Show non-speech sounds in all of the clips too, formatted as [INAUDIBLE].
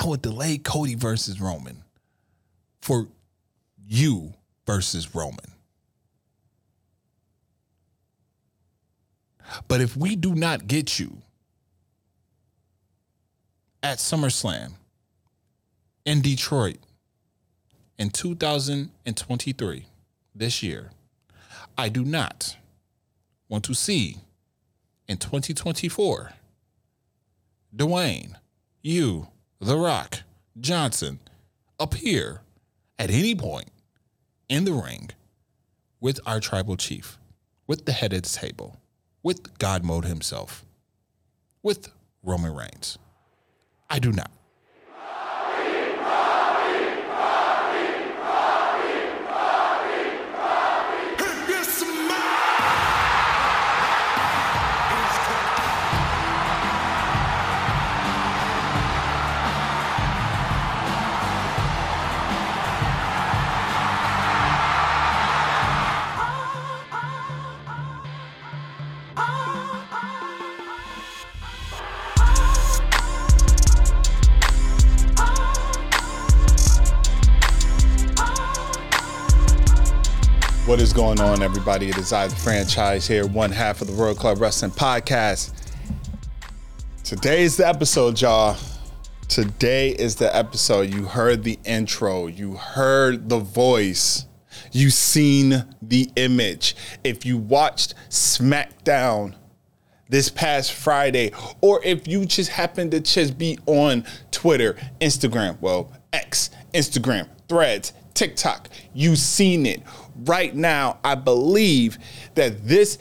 I would delay Cody versus Roman for you versus Roman. But if we do not get you at SummerSlam in Detroit in 2023, this year, I do not want to see in 2024 Dwayne, you, The Rock, Johnson appear at any point in the ring with our tribal chief, with the head the table, with God mode himself, with Roman Reigns. I do not. What is going on, everybody? It is I, the franchise here, one half of the Royal Club Wrestling Podcast. Today is the episode, y'all. Today is the episode. You heard the intro, you heard the voice, you seen the image. If you watched SmackDown this past Friday, or if you just happen to just be on Twitter, Instagram, well, X, Instagram, Threads, TikTok, you seen it right now, I believe that this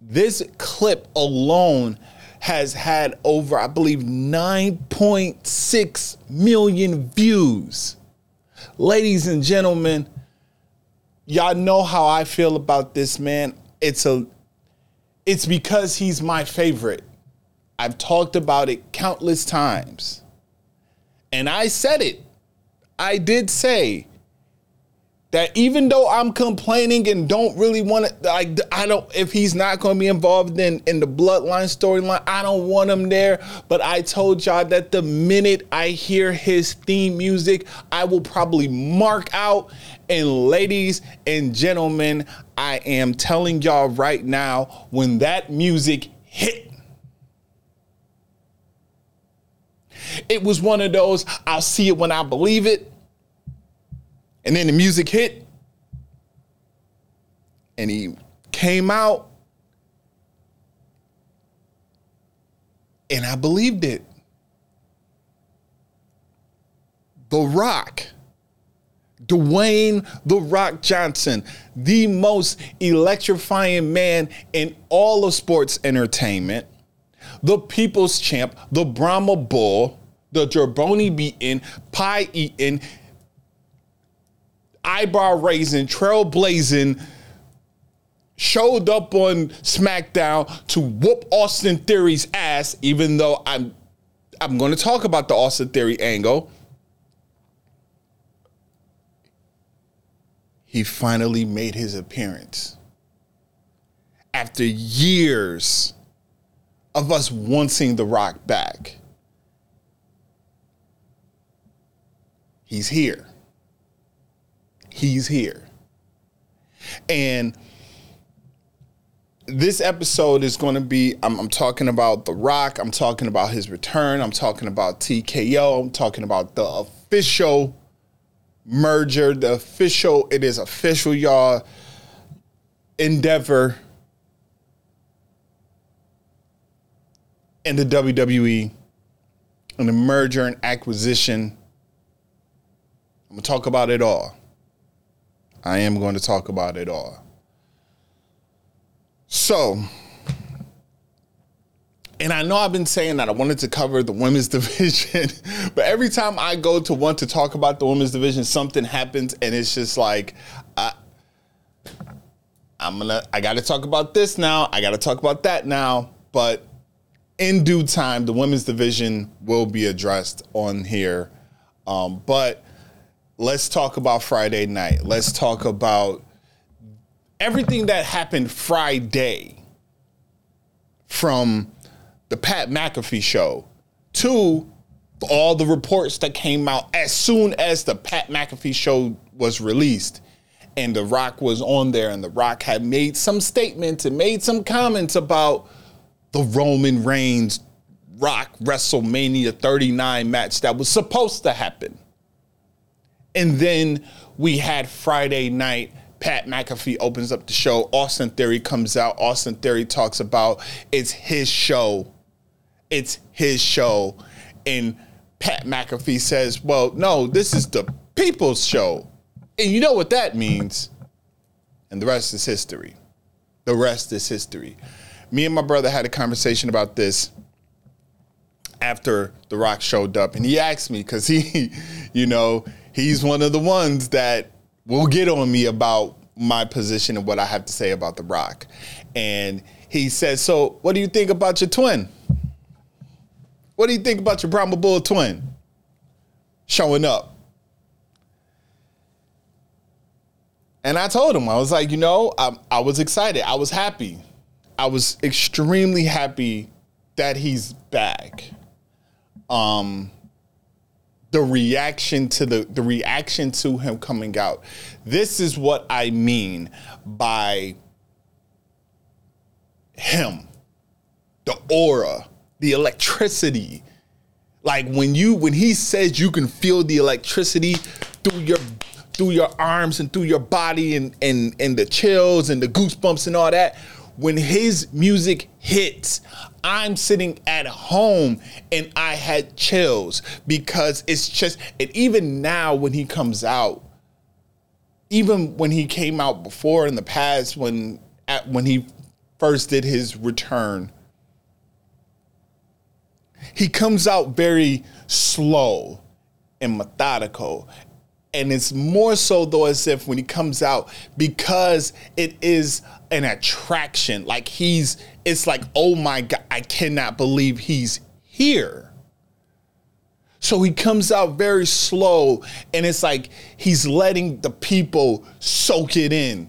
this clip alone has had over, I believe, 9.6 million views. Ladies and gentlemen, y'all know how I feel about this man. It's a it's because he's my favorite. I've talked about it countless times. And I said it. I did say that even though I'm complaining and don't really want to, like, I don't, if he's not going to be involved in, in the bloodline storyline, I don't want him there. But I told y'all that the minute I hear his theme music, I will probably mark out. And ladies and gentlemen, I am telling y'all right now, when that music hit, it was one of those, I'll see it when I believe it and then the music hit, and he came out, and I believed it. The Rock, Dwayne The Rock Johnson, the most electrifying man in all of sports entertainment, the people's champ, the Brahma Bull, the Jabroni beaten, pie eating, eyebrow raising, trailblazing, showed up on SmackDown to whoop Austin Theory's ass, even though I'm I'm going to talk about the Austin Theory angle. He finally made his appearance. After years of us wanting The Rock back, he's here he's here. And this episode is going to be I'm, I'm, talking about The Rock, I'm talking about his return, I'm talking about TKO, I'm talking about the official merger, the official, it is official, y'all, endeavor in the WWE and the merger and acquisition. I'm going to talk about it all. I am going to talk about it all. So, and I know I've been saying that I wanted to cover the women's [LAUGHS] division, but every time I go to want to talk about the women's division, something happens, and it's just like, I, I'm gonna, I got to talk about this now. I got to talk about that now. But in due time, the women's division will be addressed on here. Um, but let's talk about Friday night. Let's talk about everything that happened Friday from the Pat McAfee show to all the reports that came out as soon as the Pat McAfee show was released and The Rock was on there, and The Rock had made some statements and made some comments about the Roman Reigns Rock WrestleMania 39 match that was supposed to happen. And then we had Friday night. Pat McAfee opens up the show. Austin Theory comes out. Austin Theory talks about it's his show. It's his show. And Pat McAfee says, Well, no, this is the people's show. And you know what that means. And the rest is history. The rest is history. Me and my brother had a conversation about this after The Rock showed up. And he asked me, because he, [LAUGHS] you know, he's one of the ones that will get on me about my position and what I have to say about The Rock. And he said, So, what do you think about your twin? What do you think about your Brahma Bull twin showing up? And I told him, I was like, you know, I, I was excited. I was happy. I was extremely happy that he's back. Um, the reaction to the the reaction to him coming out. This is what I mean by him. The aura, the electricity. Like when you when he says you can feel the electricity through your through your arms and through your body and and and the chills and the goosebumps and all that when his music hits i'm sitting at home and i had chills because it's just and even now when he comes out even when he came out before in the past when at, when he first did his return he comes out very slow and methodical and it's more so though as if when he comes out because it is an attraction. Like he's it's like oh my god i cannot believe he's here. So he comes out very slow and it's like he's letting the people soak it in.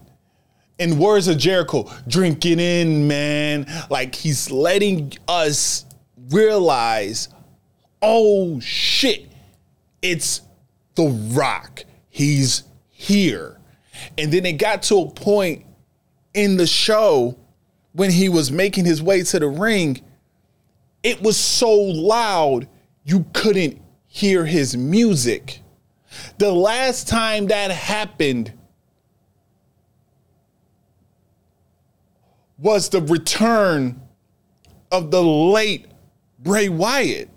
In words of jericho drink it in man. Like he's letting us realize oh shit it's the Rock. He's here. And then it got to a point in the show when he was making his way to the ring, it was so loud you couldn't hear his music. The last time that happened was the return of the late Bray Wyatt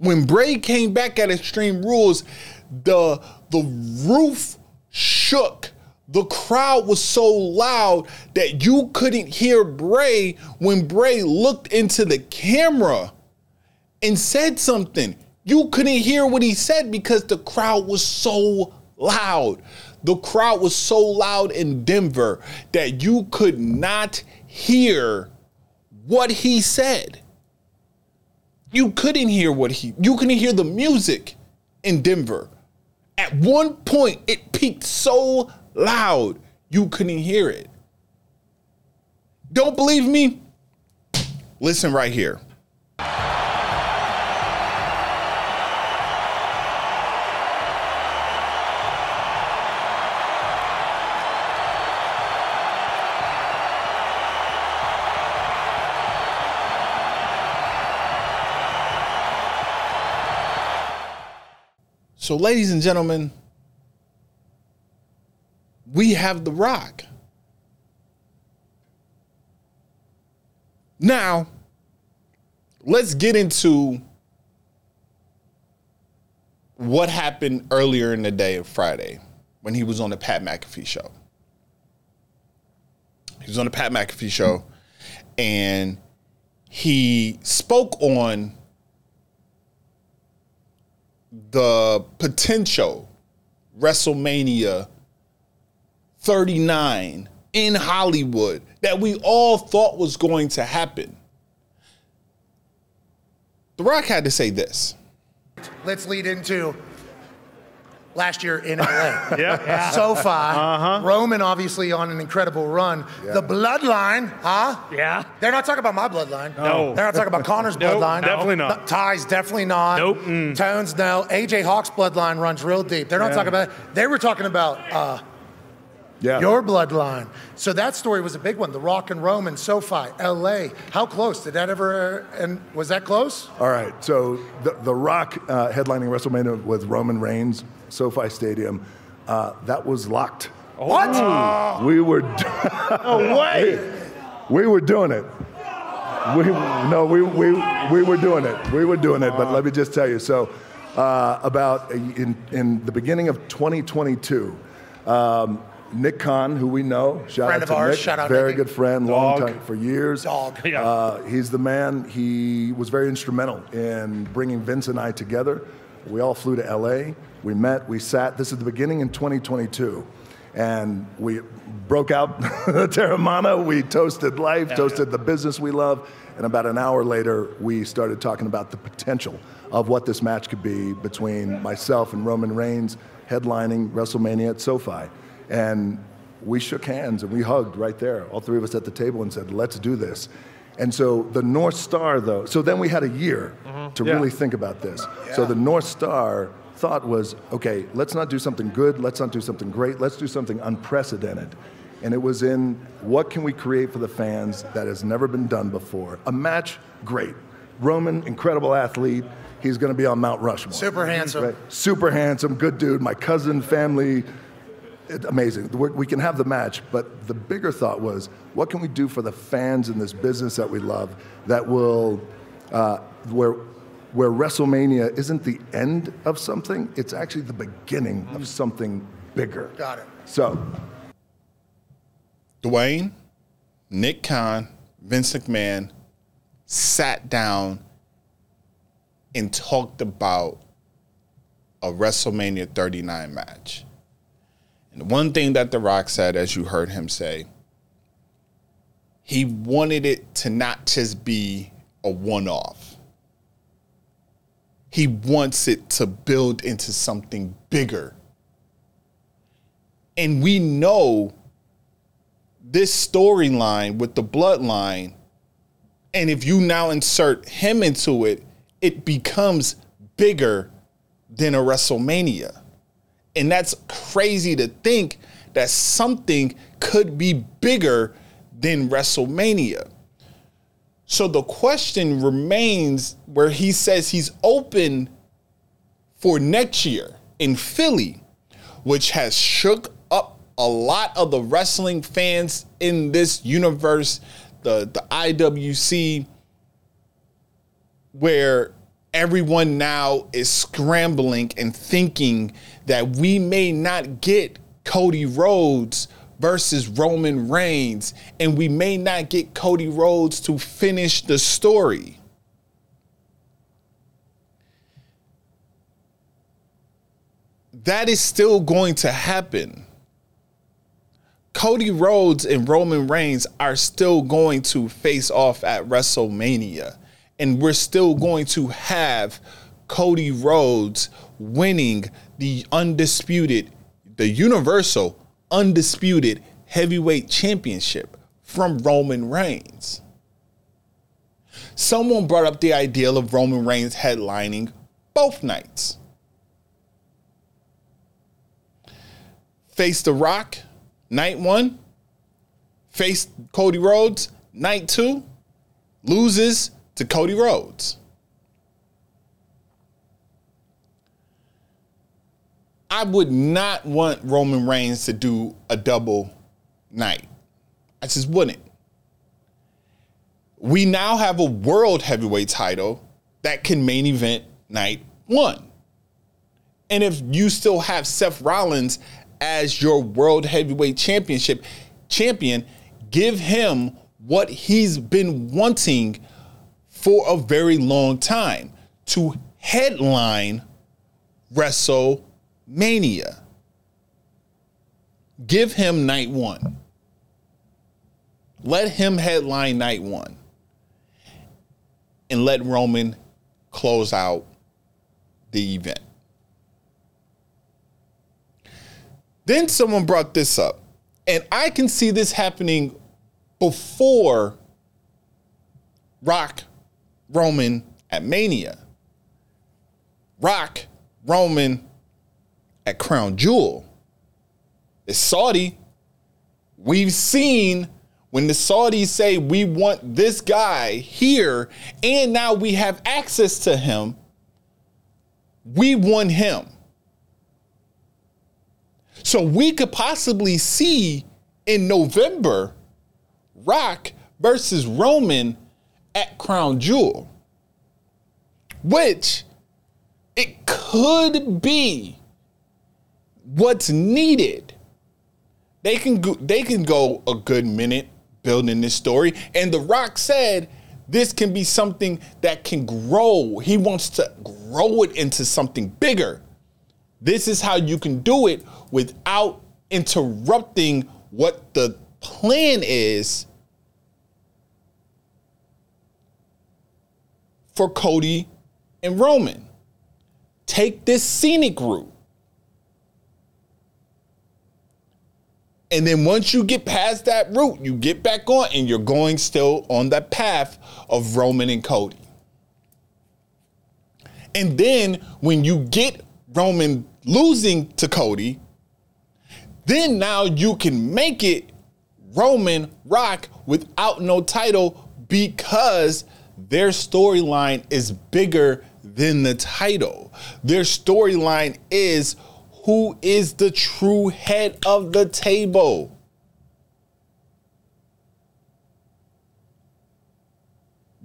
when Bray came back at Extreme Rules, the the roof shook. The crowd was so loud that you couldn't hear Bray when Bray looked into the camera and said something. You couldn't hear what he said because the crowd was so loud. The crowd was so loud in Denver that you could not hear what he said. You couldn't hear what he, you couldn't hear the music in Denver. At one point, it peaked so loud, you couldn't hear it. Don't believe me? Listen right here. So, ladies and gentlemen, we have The Rock. Now, let's get into what happened earlier in the day of Friday when he was on the Pat McAfee show. He was on the Pat McAfee show and he spoke on the potential WrestleMania 39 in Hollywood that we all thought was going to happen. The Rock had to say this. Let's lead into last year in LA. [LAUGHS] Yeah. SoFi. Roman obviously on an incredible run. The bloodline, huh? Yeah. They're not talking about my bloodline. No. They're not talking about Connor's [LAUGHS] Nope, bloodline. definitely not. No, Ty's definitely not. Nope. Mm. Tones, no. AJ Hawk's bloodline runs real deep. They're not talking about They were talking about uh, Yeah. your bloodline. So that story was a big one. The Rock and Roman, SoFi, LA. How close? Did that ever, and was that close? All right. So the, the Rock uh, headlining WrestleMania with Roman Reigns, SoFi Stadium, uh, that was locked. What? We were No way. [LAUGHS] we were doing it. We no, we, we we were doing it. We were doing it. But let me just tell you. So uh, about in in the beginning of 2022. Um, Nick Khan, who we know, shout Friend out of to ours, Nick, shout out very Nicky. good friend, long time for years. Dog. Yeah. Uh, he's the man. He was very instrumental in bringing Vince and I together. We all flew to LA. We met. We sat. This is the beginning in 2022, and we broke out [LAUGHS] the Teremana. We toasted life, toasted the business we love, and about an hour later, we started talking about the potential of what this match could be between myself and Roman Reigns headlining WrestleMania at SoFi, and we shook hands and we hugged right there, all three of us at the table, and said, "Let's do this." And so the North Star, though, so then we had a year mm-hmm. to Yeah. really think about this. So the North Star thought was, okay, let's not do something good, let's not do something great, let's do something unprecedented. And it was in what can we create for the fans that has never been done before? A match, great. Roman, incredible athlete. He's going to be on Mount Rushmore. Super handsome. Right. Super handsome, good dude. My cousin, family, it- amazing. We're, we can have the match, but the bigger thought was, what can we do for the fans in this business that we love that will, uh, where, where WrestleMania isn't the end of something, it's actually the beginning of something bigger. Got it. So, Dwayne, Nick Khan, Vince McMahon sat down and talked about a WrestleMania 39 match. And one thing that The Rock said, as you heard him say, he wanted it to not just be a one off. He wants it to build into something bigger. And we know this storyline with the bloodline, and if you now insert him into it, it becomes bigger than a WrestleMania. And that's crazy to think that something could be bigger than WrestleMania. So the question remains where he says he's open for next year in Philly, which has shook up a lot of the wrestling fans in this universe, the, the IWC, where everyone now is scrambling and thinking that we may not get Cody Rhodes versus Roman Reigns, and we may not get Cody Rhodes to finish the story. That is still going to happen. Cody Rhodes and Roman Reigns are still going to face off at WrestleMania. And we're still going to have Cody Rhodes winning the undisputed, the universal undisputed heavyweight championship from Roman Reigns. Someone brought up the idea of Roman Reigns headlining both nights. Face The Rock, night one. Face Cody Rhodes, night two. Loses to Cody Rhodes. I would not want Roman Reigns to do a double night. I just wouldn't. We now have a world heavyweight title that can main event night one. And if you still have Seth Rollins as your world heavyweight championship champion, give him what he's been wanting for a very long time to headline WrestleMania. Give him night one. Let him headline night one. And let Roman close out the event. Then someone brought this up, and I can see this happening before Rock Roman at Mania. Rock Roman at Crown Jewel. It's Saudi. We've seen when the Saudis say we want this guy here, and now we have access to him, we want him. So we could possibly see in November Rock versus Roman at Crown Jewel, which it could be what's needed. They can go, they can go a good minute building this story, and The Rock said this can be something that can grow. He wants to grow it into something bigger. This is how you can do it without interrupting what the plan is for Cody and Roman. Take this scenic route. And then once you get past that route, you get back on and you're going still on that path of Roman and Cody. And then when you get Roman losing to Cody, then now you can make it Roman Rock without no title because their storyline is bigger than the title. Their storyline is who is the true head of the table.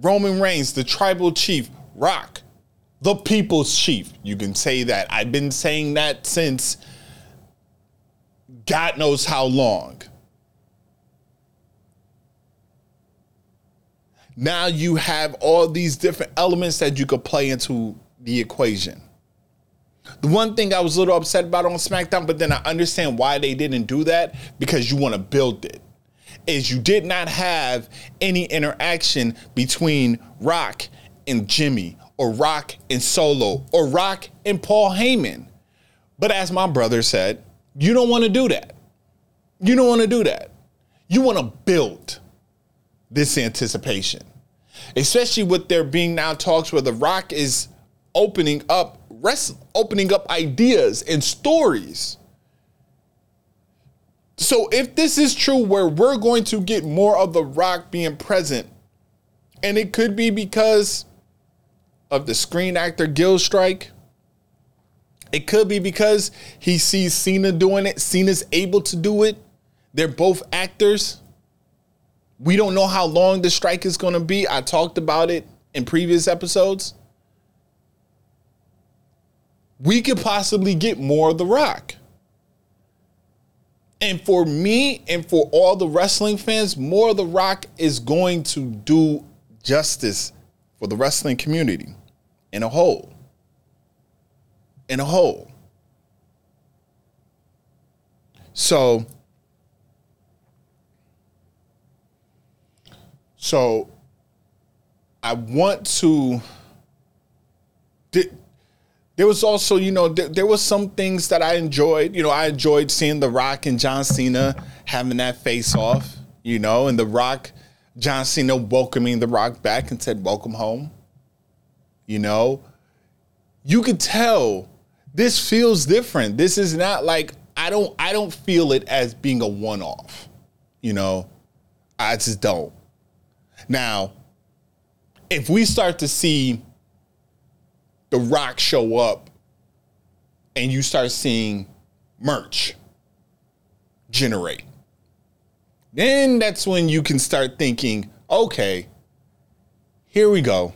Roman Reigns, the tribal chief, Rock, the people's chief. You can say that. I've been saying that since God knows how long. Now you have all these different elements that you could play into the equation. The one thing I was a little upset about on SmackDown, but then I understand why they didn't do that because you want to build it. Is you did not have any interaction between Rock and Jimmy, or Rock and Solo, or Rock and Paul Heyman. But as my brother said, you don't want to do that. You don't want to do that. You want to build this anticipation, especially with there being now talks where The Rock is opening up opening up ideas and stories. So if this is true, where we're going to get more of The Rock being present, and it could be because of the Screen Actor Guild strike. It could be because he sees Cena doing it. Cena's able to do it. They're both actors. We don't know how long the strike is going to be. I talked about it in previous episodes. We could possibly get more of The Rock. And for me and for all the wrestling fans, more of The Rock is going to do justice for the wrestling community in a whole. In a whole. So, so I want to. There was also, you know, there, there was some things that I enjoyed. You know, I enjoyed seeing The Rock and John Cena having that face off. You know, and The Rock, John Cena welcoming The Rock back and said, "Welcome home." You know, you could tell this feels different. This is not like I don't I don't feel it as being a one off. You know, I just don't. Now, if we start to see The Rock show up and you start seeing merch generate, then that's when you can start thinking, okay, here we go.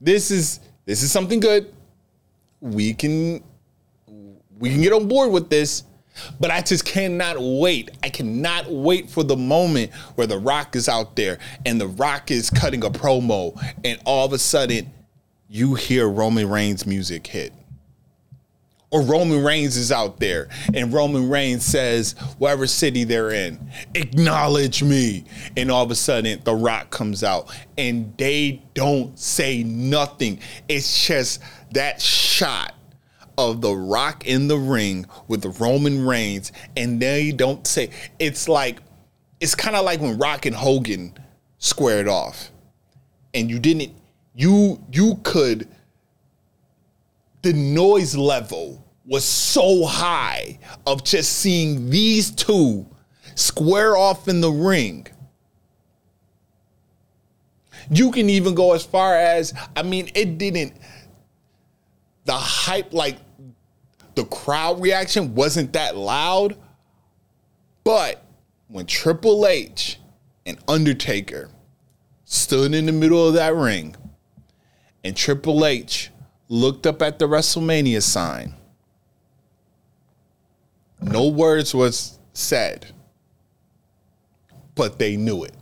This is this is something good. We can we can get on board with this. But I just cannot wait. I cannot wait for the moment where The Rock is out there and The Rock is cutting a promo, and all of a sudden you hear Roman Reigns music hit. Or Roman Reigns is out there and Roman Reigns says, whatever city they're in, acknowledge me. And all of a sudden, The Rock comes out and they don't say nothing. It's just that shot of The Rock in the ring with Roman Reigns, and they don't say it's like it's kind of like when Rock and Hogan squared off, and you didn't you you could the noise level was so high of just seeing these two square off in the ring. You can even go as far as I mean, it didn't the hype like the crowd reaction wasn't that loud, but when Triple H and Undertaker stood in the middle of that ring and Triple H looked up at the WrestleMania sign, no words was said, but they knew it.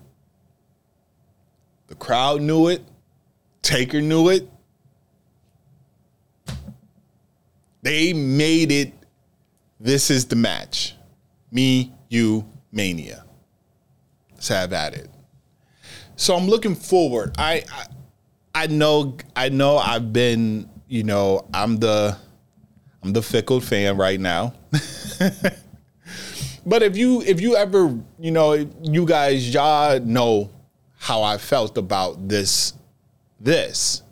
The crowd knew it. Taker knew it. They made it. This is the match. Me, you, Mania. Let's have at it. So I'm looking forward. I, I I know I know I've been, you know, I'm the I'm the fickle fan right now. [LAUGHS] but if you if you ever, you know, you guys y'all know how I felt about this this,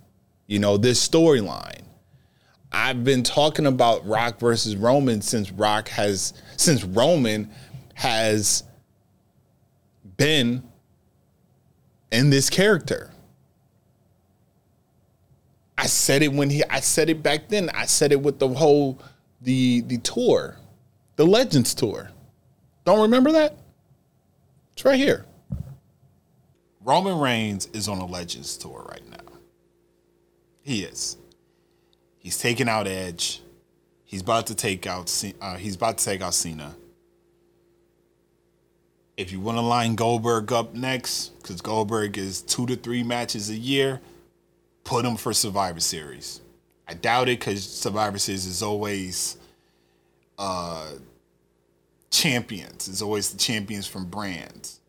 you know, this storyline. I've been talking about Rock versus Roman since Rock has since Roman has been in this character. I said it when he I said it back then. I said it with the whole the the tour, the Legends tour. Don't remember that? It's right here. Roman Reigns is on a Legends tour right now. He is. He's taking out Edge. He's about to take out. Uh, he's about to take out Cena. If you want to line Goldberg up next, because Goldberg is two to three matches a year, put him for Survivor Series. I doubt it because Survivor Series is always uh, champions. It's always the champions from brands.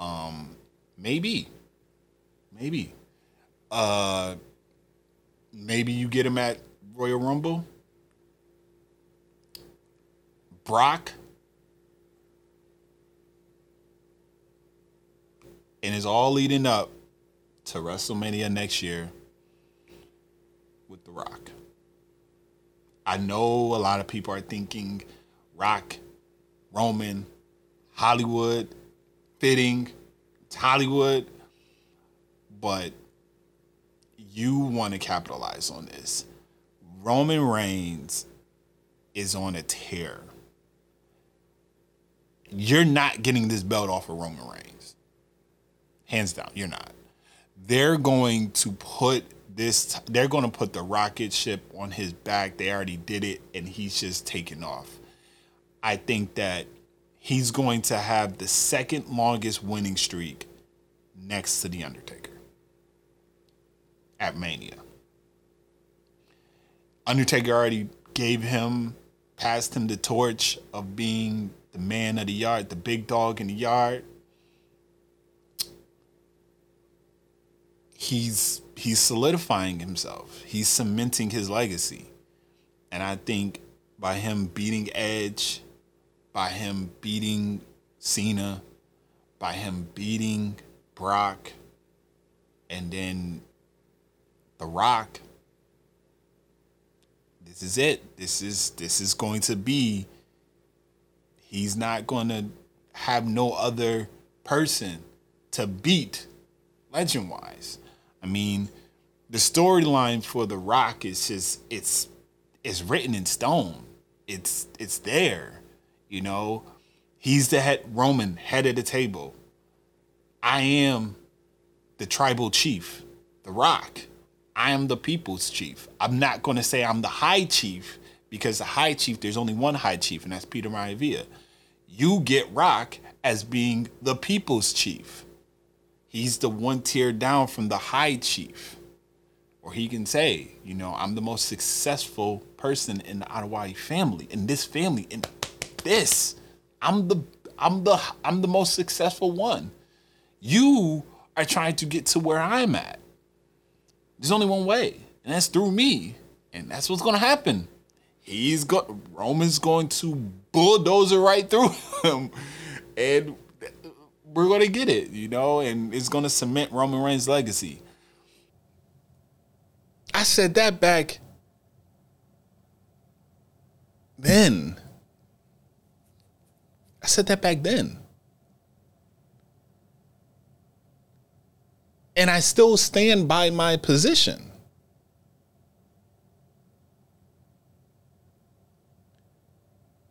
Um, maybe, maybe, uh, maybe you get him at Royal Rumble. Brock. And it's all leading up to WrestleMania next year with The Rock. I know a lot of people are thinking Rock, Roman, Hollywood, fitting, it's Hollywood, but you want to capitalize on this. Roman Reigns is on a tear. You're not getting this belt off of Roman Reigns. Hands down, you're not they're going to put this they're going to put the rocket ship on his back they already did it and he's just taking off i think that he's going to have the second longest winning streak next to the undertaker at mania undertaker already gave him passed him the torch of being the man of the yard the big dog in the yard he's he's solidifying himself. He's cementing his legacy. And I think by him beating Edge, by him beating Cena, by him beating Brock, and then The Rock, this is it. This is this is going to be he's not going to have no other person to beat legend wise. I mean, the storyline for The Rock is just it's it's written in stone. It's it's there. You know, he's the head Roman head of the table. I am the tribal chief, The Rock. I am the people's chief. I'm not going to say I'm the high chief because the high chief, there's only one high chief, and that's Peter Maivia. You get Rock as being the people's chief. He's the one tier down from the high chief. Or he can say, you know, I'm the most successful person in the Adewale family, in this family, in this. I'm the I'm the I'm the most successful one. You are trying to get to where I'm at. There's only one way, and that's through me. And that's what's gonna happen. He's got Roman's going to bulldozer right through him. And we're gonna get it, you know, and it's gonna cement Roman Reigns' legacy. I said that back then. I said that back then. And I still stand by my position.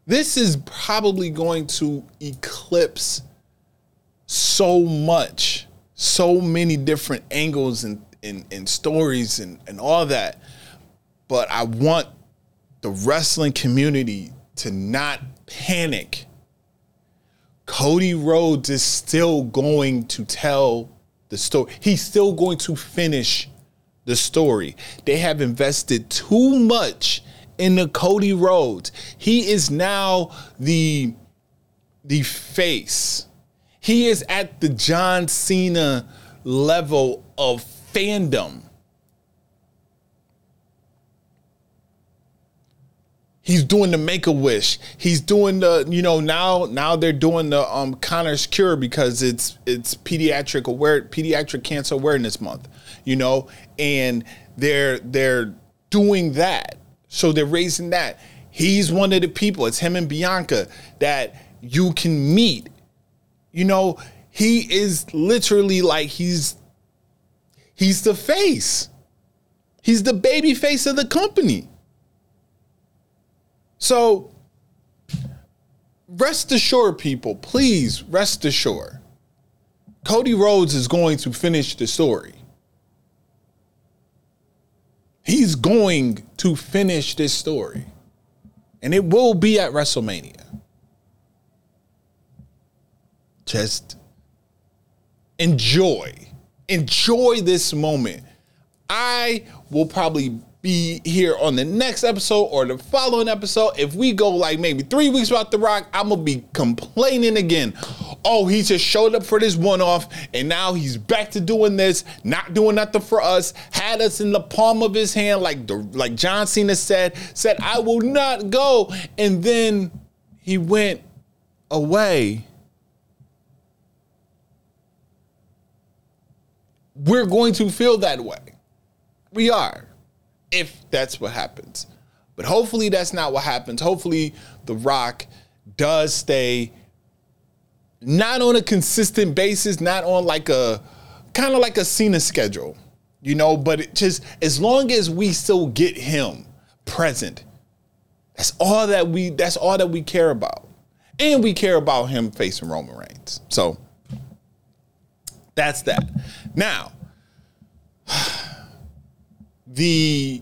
This is probably going to eclipse so much, so many different angles and, and, and stories and, and all that. But I want the wrestling community to not panic. Cody Rhodes is still going to tell the story. He's still going to finish the story. They have invested too much in the Cody Rhodes. He is now the the face. He is at the John Cena level of fandom. He's doing the Make a Wish. He's doing the, you know, now now they're doing the um Connor's Cure because it's it's pediatric aware pediatric cancer awareness month, you know, and they're they're doing that. So they're raising that. He's one of the people. It's him and Bianca that you can meet. You know, he is literally like he's he's the face. He's the baby face of the company. So rest assured, people, please rest assured. Cody Rhodes is going to finish the story. He's going to finish this story. And it will be at WrestleMania. Just enjoy. Enjoy this moment. I will probably be here on the next episode or the following episode. If we go like maybe three weeks without The Rock, I'm gonna be complaining again. Oh, he just showed up for this one off and now he's back to doing this, not doing nothing for us, had us in the palm of his hand, like the like John Cena said, said, I will not go. And then he went away. We're going to feel that way. We are if that's what happens. But hopefully that's not what happens. Hopefully The Rock does stay not on a consistent basis, not on like a kind of like a Cena schedule, you know, but it just as long as we still get him present, that's all that we that's all that we care about. And we care about him facing Roman Reigns. So that's that. Now, the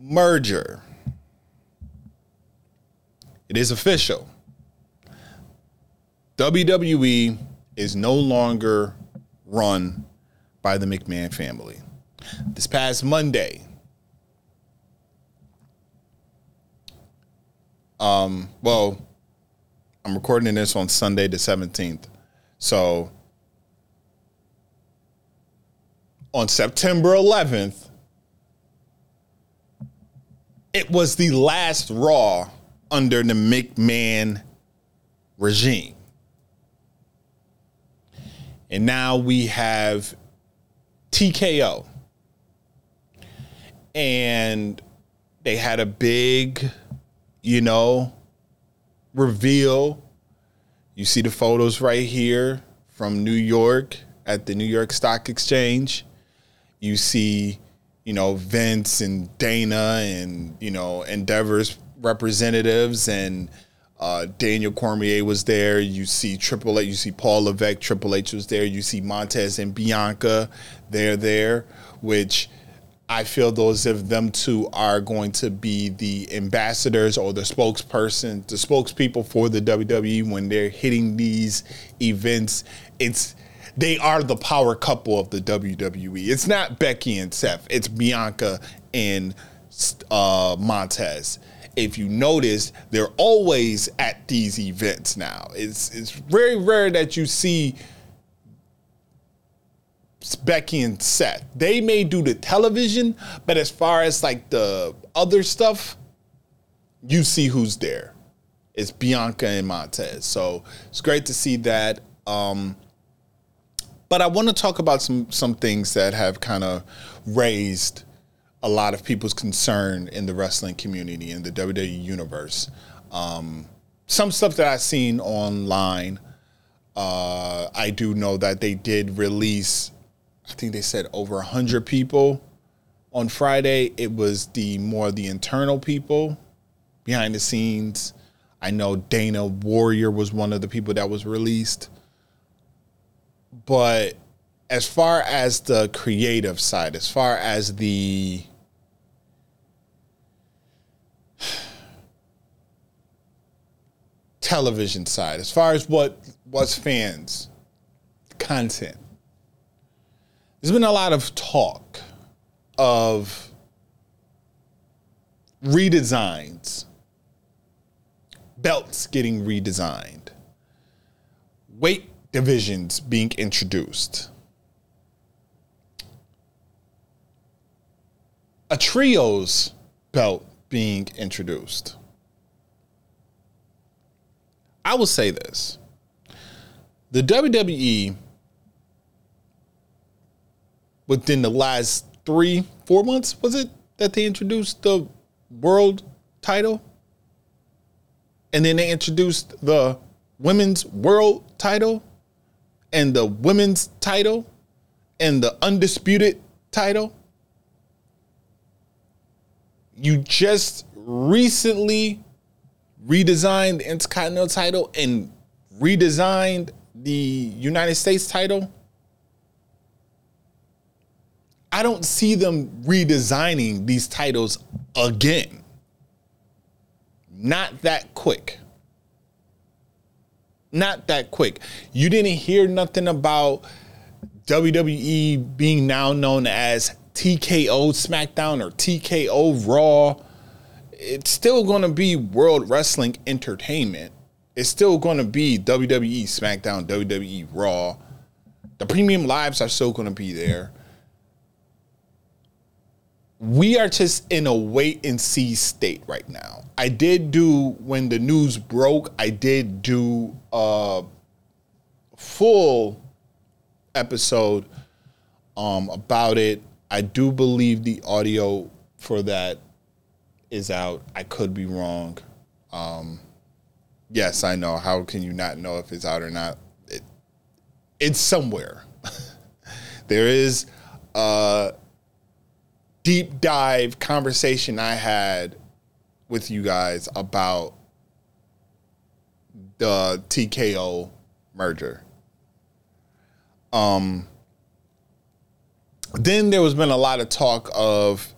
merger. It is official. WWE is no longer run by the McMahon family. This past Monday, um, well, I'm recording this on Sunday the 17th. So on September 11th, it was the last Raw under the McMahon regime. And now we have TKO. And they had a big, you know, reveal. You see the photos right here from New York at the New York Stock Exchange. You see, you know, Vince and Dana and, you know, Endeavor's representatives and uh, Daniel Cormier was there. You see Triple H, you see Paul Levesque, Triple H was there. You see Montez and Bianca, they're there, which I feel those of them two are going to be the ambassadors or the spokesperson, the spokespeople for the WWE when they're hitting these events. It's they are the power couple of the WWE. It's not Becky and Seth. It's Bianca and uh, Montez. If you notice, they're always at these events now. It's it's very rare that you see Becky and Seth. They may do the television, but as far as like the other stuff, you see who's there. It's Bianca and Montez. So it's great to see that. Um, but I want to talk about some some things that have kind of raised a lot of people's concern in the wrestling community in the WWE universe. Um, some stuff that I've seen online. Uh, I do know that they did release. I think they said over hundred people on Friday. It was the more the internal people behind the scenes. I know Dana Warrior was one of the people that was released. But as far as the creative side, as far as the [SIGHS] television side, as far as what was fans, content, there's been a lot of talk of redesigns, belts getting redesigned, weight divisions being introduced, a trios belt being introduced. I will say this the WWE, within the last three, four months, was it that they introduced the world title? And then they introduced the women's world title and the women's title and the undisputed title. You just recently redesigned the Intercontinental title and redesigned the United States title. I don't see them redesigning these titles again. Not that quick. Not that quick. You didn't hear nothing about WWE being now known as TKO SmackDown or TKO Raw. It's still going to be World Wrestling Entertainment. It's still going to be WWE SmackDown, WWE Raw. The premium lives are still going to be there we are just in a wait and see state right now. I did do when the news broke, I did do a full episode um, about it. I do believe the audio for that is out. I could be wrong. Um, yes, I know. How can you not know if it's out or not? It, it's somewhere. [LAUGHS] there is uh deep dive conversation I had with you guys about the TKO merger. Um, then there was been a lot of talk of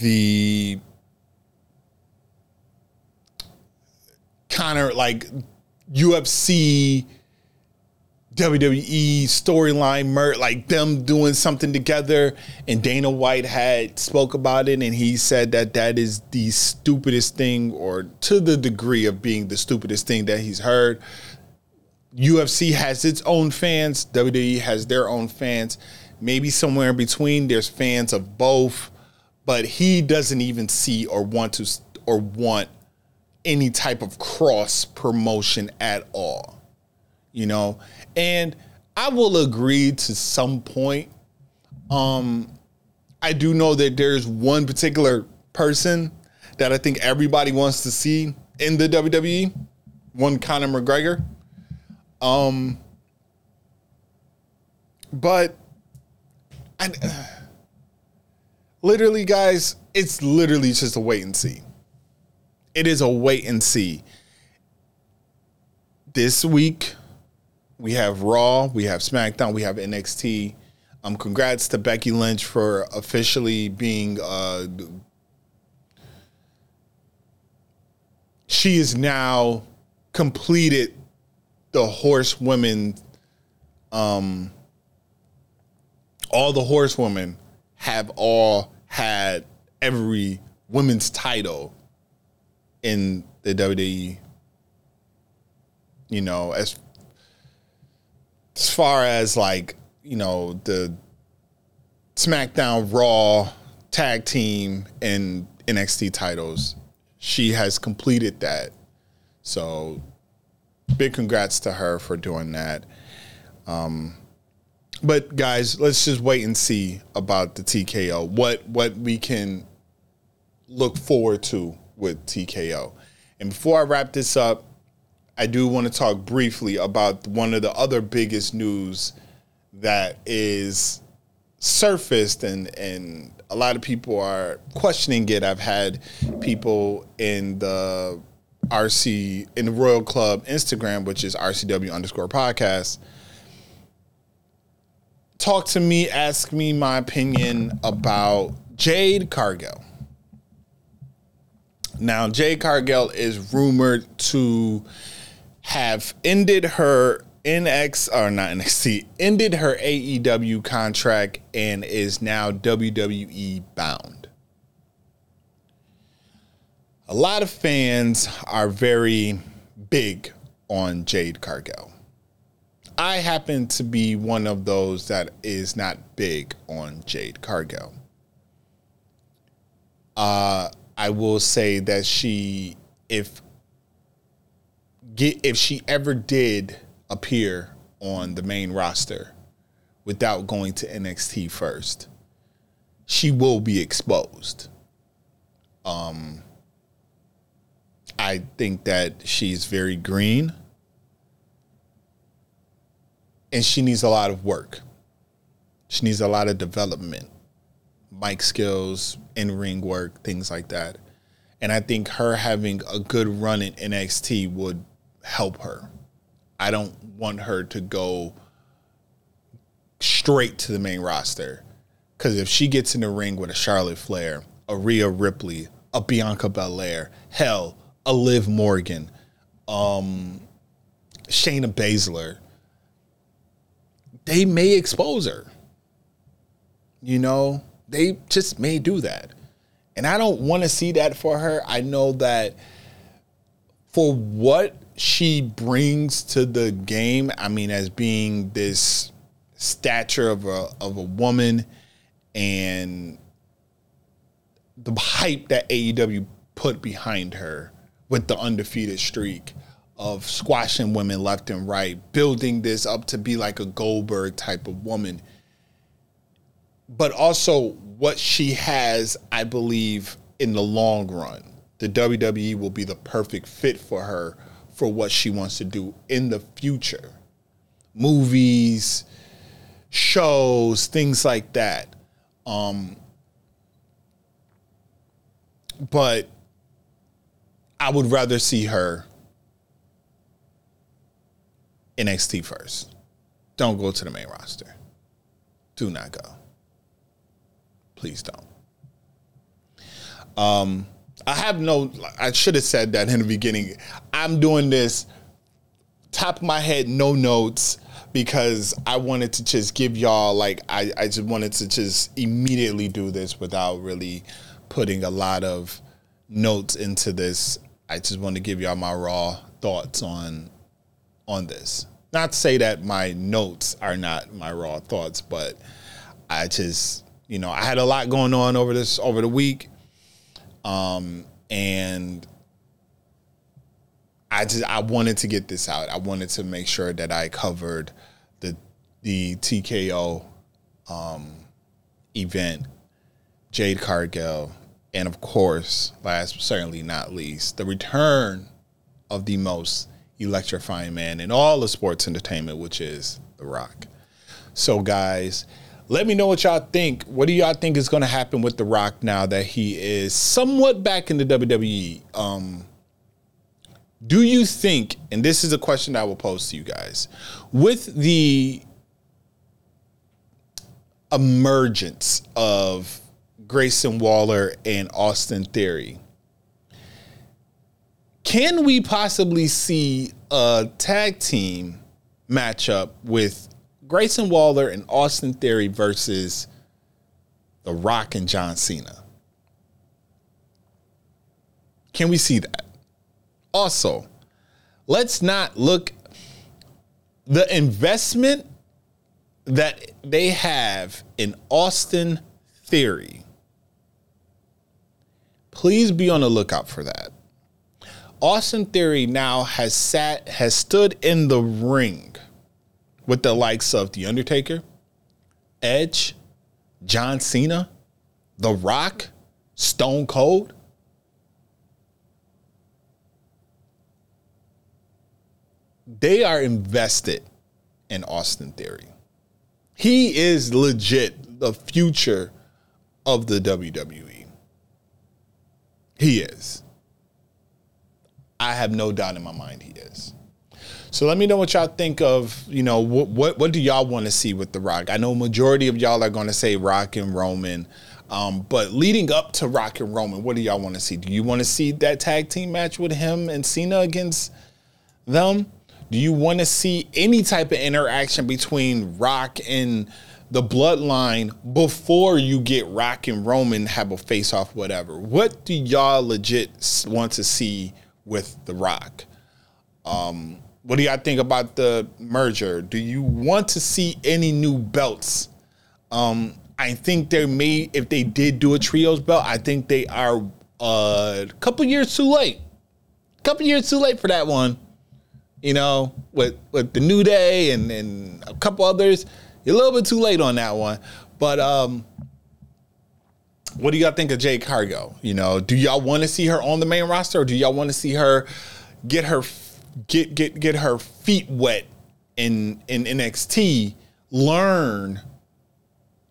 the of like UFC WWE storyline, mer- like them doing something together. And Dana White had spoke about it, and he said that that is the stupidest thing, or to the degree of being the stupidest thing that he's heard. UFC has its own fans. WWE has their own fans. Maybe somewhere in between, there's fans of both, but he doesn't even see or want to or want any type of cross promotion at all you know? And i will agree to some point um i do know that there's one particular person that i think everybody wants to see in the wwe one conor mcgregor. Um but I, [SIGHS] literally guys it's literally just a wait and see. It is a wait and see. This week we have Raw, we have SmackDown, we have NXT. Um, congrats to Becky Lynch for officially being. Uh, she is now completed the horsewomen. Um, all the horsewomen have all had every women's title in the WWE. You know, as as far as like you know, the SmackDown Raw tag team and NXT titles. She has completed that. So big congrats to her for doing that. Um, but guys, let's just wait and see about the TKO. What what we can look forward to with TKO. And before I wrap this up, I do want to talk briefly about one of the other biggest news that is surfaced and and a lot of people are questioning it. I've had people in the RC in the Royal Club Instagram, which is RCW underscore podcast, talk to me, ask me my opinion about Jade Cargill. Now, Jade Cargill is rumored to have ended her NX or not NXT ended her AEW contract and is now WWE bound. A lot of fans are very big on Jade Cargill. I happen to be one of those that is not big on Jade Cargill. Uh, I will say that she, if get if she ever did appear on the main roster without going to NXT first, she will be exposed. Um, I think that she's very green and she needs a lot of work. She needs a lot of development, mic skills, in ring work, things like that. And I think her having a good run in NXT would help her. I don't want her to go straight to the main roster. Because if she gets in the ring with a Charlotte Flair, a Rhea Ripley, a Bianca Belair, hell, a Liv Morgan, um, Shayna Baszler, they may expose her. You know, they just may do that. And I don't want to see that for her. I know that for what she brings to the game, I mean, as being this stature of a of a woman and the hype that AEW put behind her with the undefeated streak of squashing women left and right, building this up to be like a Goldberg type of woman. But also what she has, I believe, in the long run, the WWE will be the perfect fit for her for what she wants to do in the future. Movies, shows, things like that. Um, but I would rather see her NXT first. Don't go to the main roster. Do not go. Please don't. Um, I have no. I should have said that in the beginning. I'm doing this top of my head, no notes, because I wanted to just give y'all like I, I just wanted to just immediately do this without really putting a lot of notes into this. I just want to give y'all my raw thoughts on on this. Not to say that my notes are not my raw thoughts, but I just, you know, I had a lot going on over this over the week. Um, and I just I wanted to get this out. I wanted to make sure that I covered the the TKO um, event, Jade Cargill, and of course, last but certainly not least, the return of the most electrifying man in all of sports entertainment, which is The Rock. So, guys, let me know what y'all think. What do y'all think is going to happen with The Rock now that he is somewhat back in the WWE? Um, do you think, and this is a question I will pose to you guys, with the emergence of Grayson Waller and Austin Theory, can we possibly see a tag team matchup with Grayson Waller and Austin Theory versus The Rock and John Cena? Can we see that? Also, let's not look the investment that they have in Austin Theory. Please be on the lookout for that. Austin Theory now has sat has stood in the ring with the likes of The Undertaker, Edge, John Cena, The Rock, Stone Cold. They are invested in Austin Theory. He is legit the future of the WWE. He is. I have no doubt in my mind he is. So let me know what y'all think of, you know, what what, what do y'all want to see with The Rock? I know majority of y'all are going to say Rock and Roman. Um, but leading up to Rock and Roman, what do y'all want to see? Do you want to see that tag team match with him and Cena against them? Do you want to see any type of interaction between Rock and the bloodline before you get Rock and Roman have a face off, whatever? What do y'all legit want to see with The Rock? Um, what do y'all think about the merger? Do you want to see any new belts? Um, I think they may, if they did do a trios belt, I think they are uh, a couple years too late. A couple years too late for that one. You know, with with the New Day and, and a couple others, you're a little bit too late on that one. But um, what do y'all think of Jade Cargill? You know, do y'all want to see her on the main roster, or do y'all want to see her get her get get get her feet wet in in NXT, learn,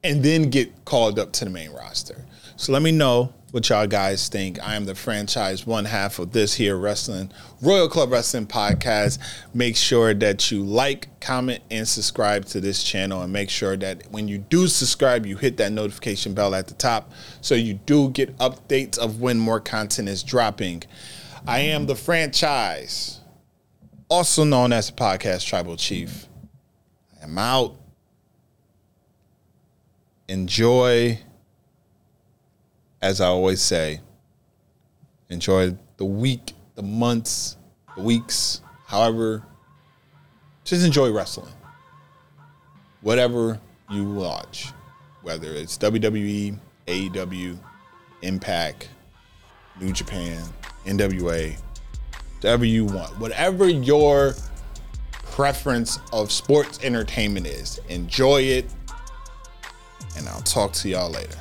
and then get called up to the main roster? So let me know what y'all guys think. I am the franchise one half of this here wrestling Royal Club Wrestling podcast. Make sure that you like, comment, and subscribe to this channel, and make sure that when you do subscribe, you hit that notification bell at the top so you do get updates of when more content is dropping. I am the franchise, also known as the podcast Tribal Chief. I'm out. Enjoy as I always say, enjoy the week, the months, the weeks, however, just enjoy wrestling. Whatever you watch, whether it's WWE, AEW, Impact, New Japan, NWA, whatever you want, whatever your preference of sports entertainment is, enjoy it. And I'll talk to y'all later.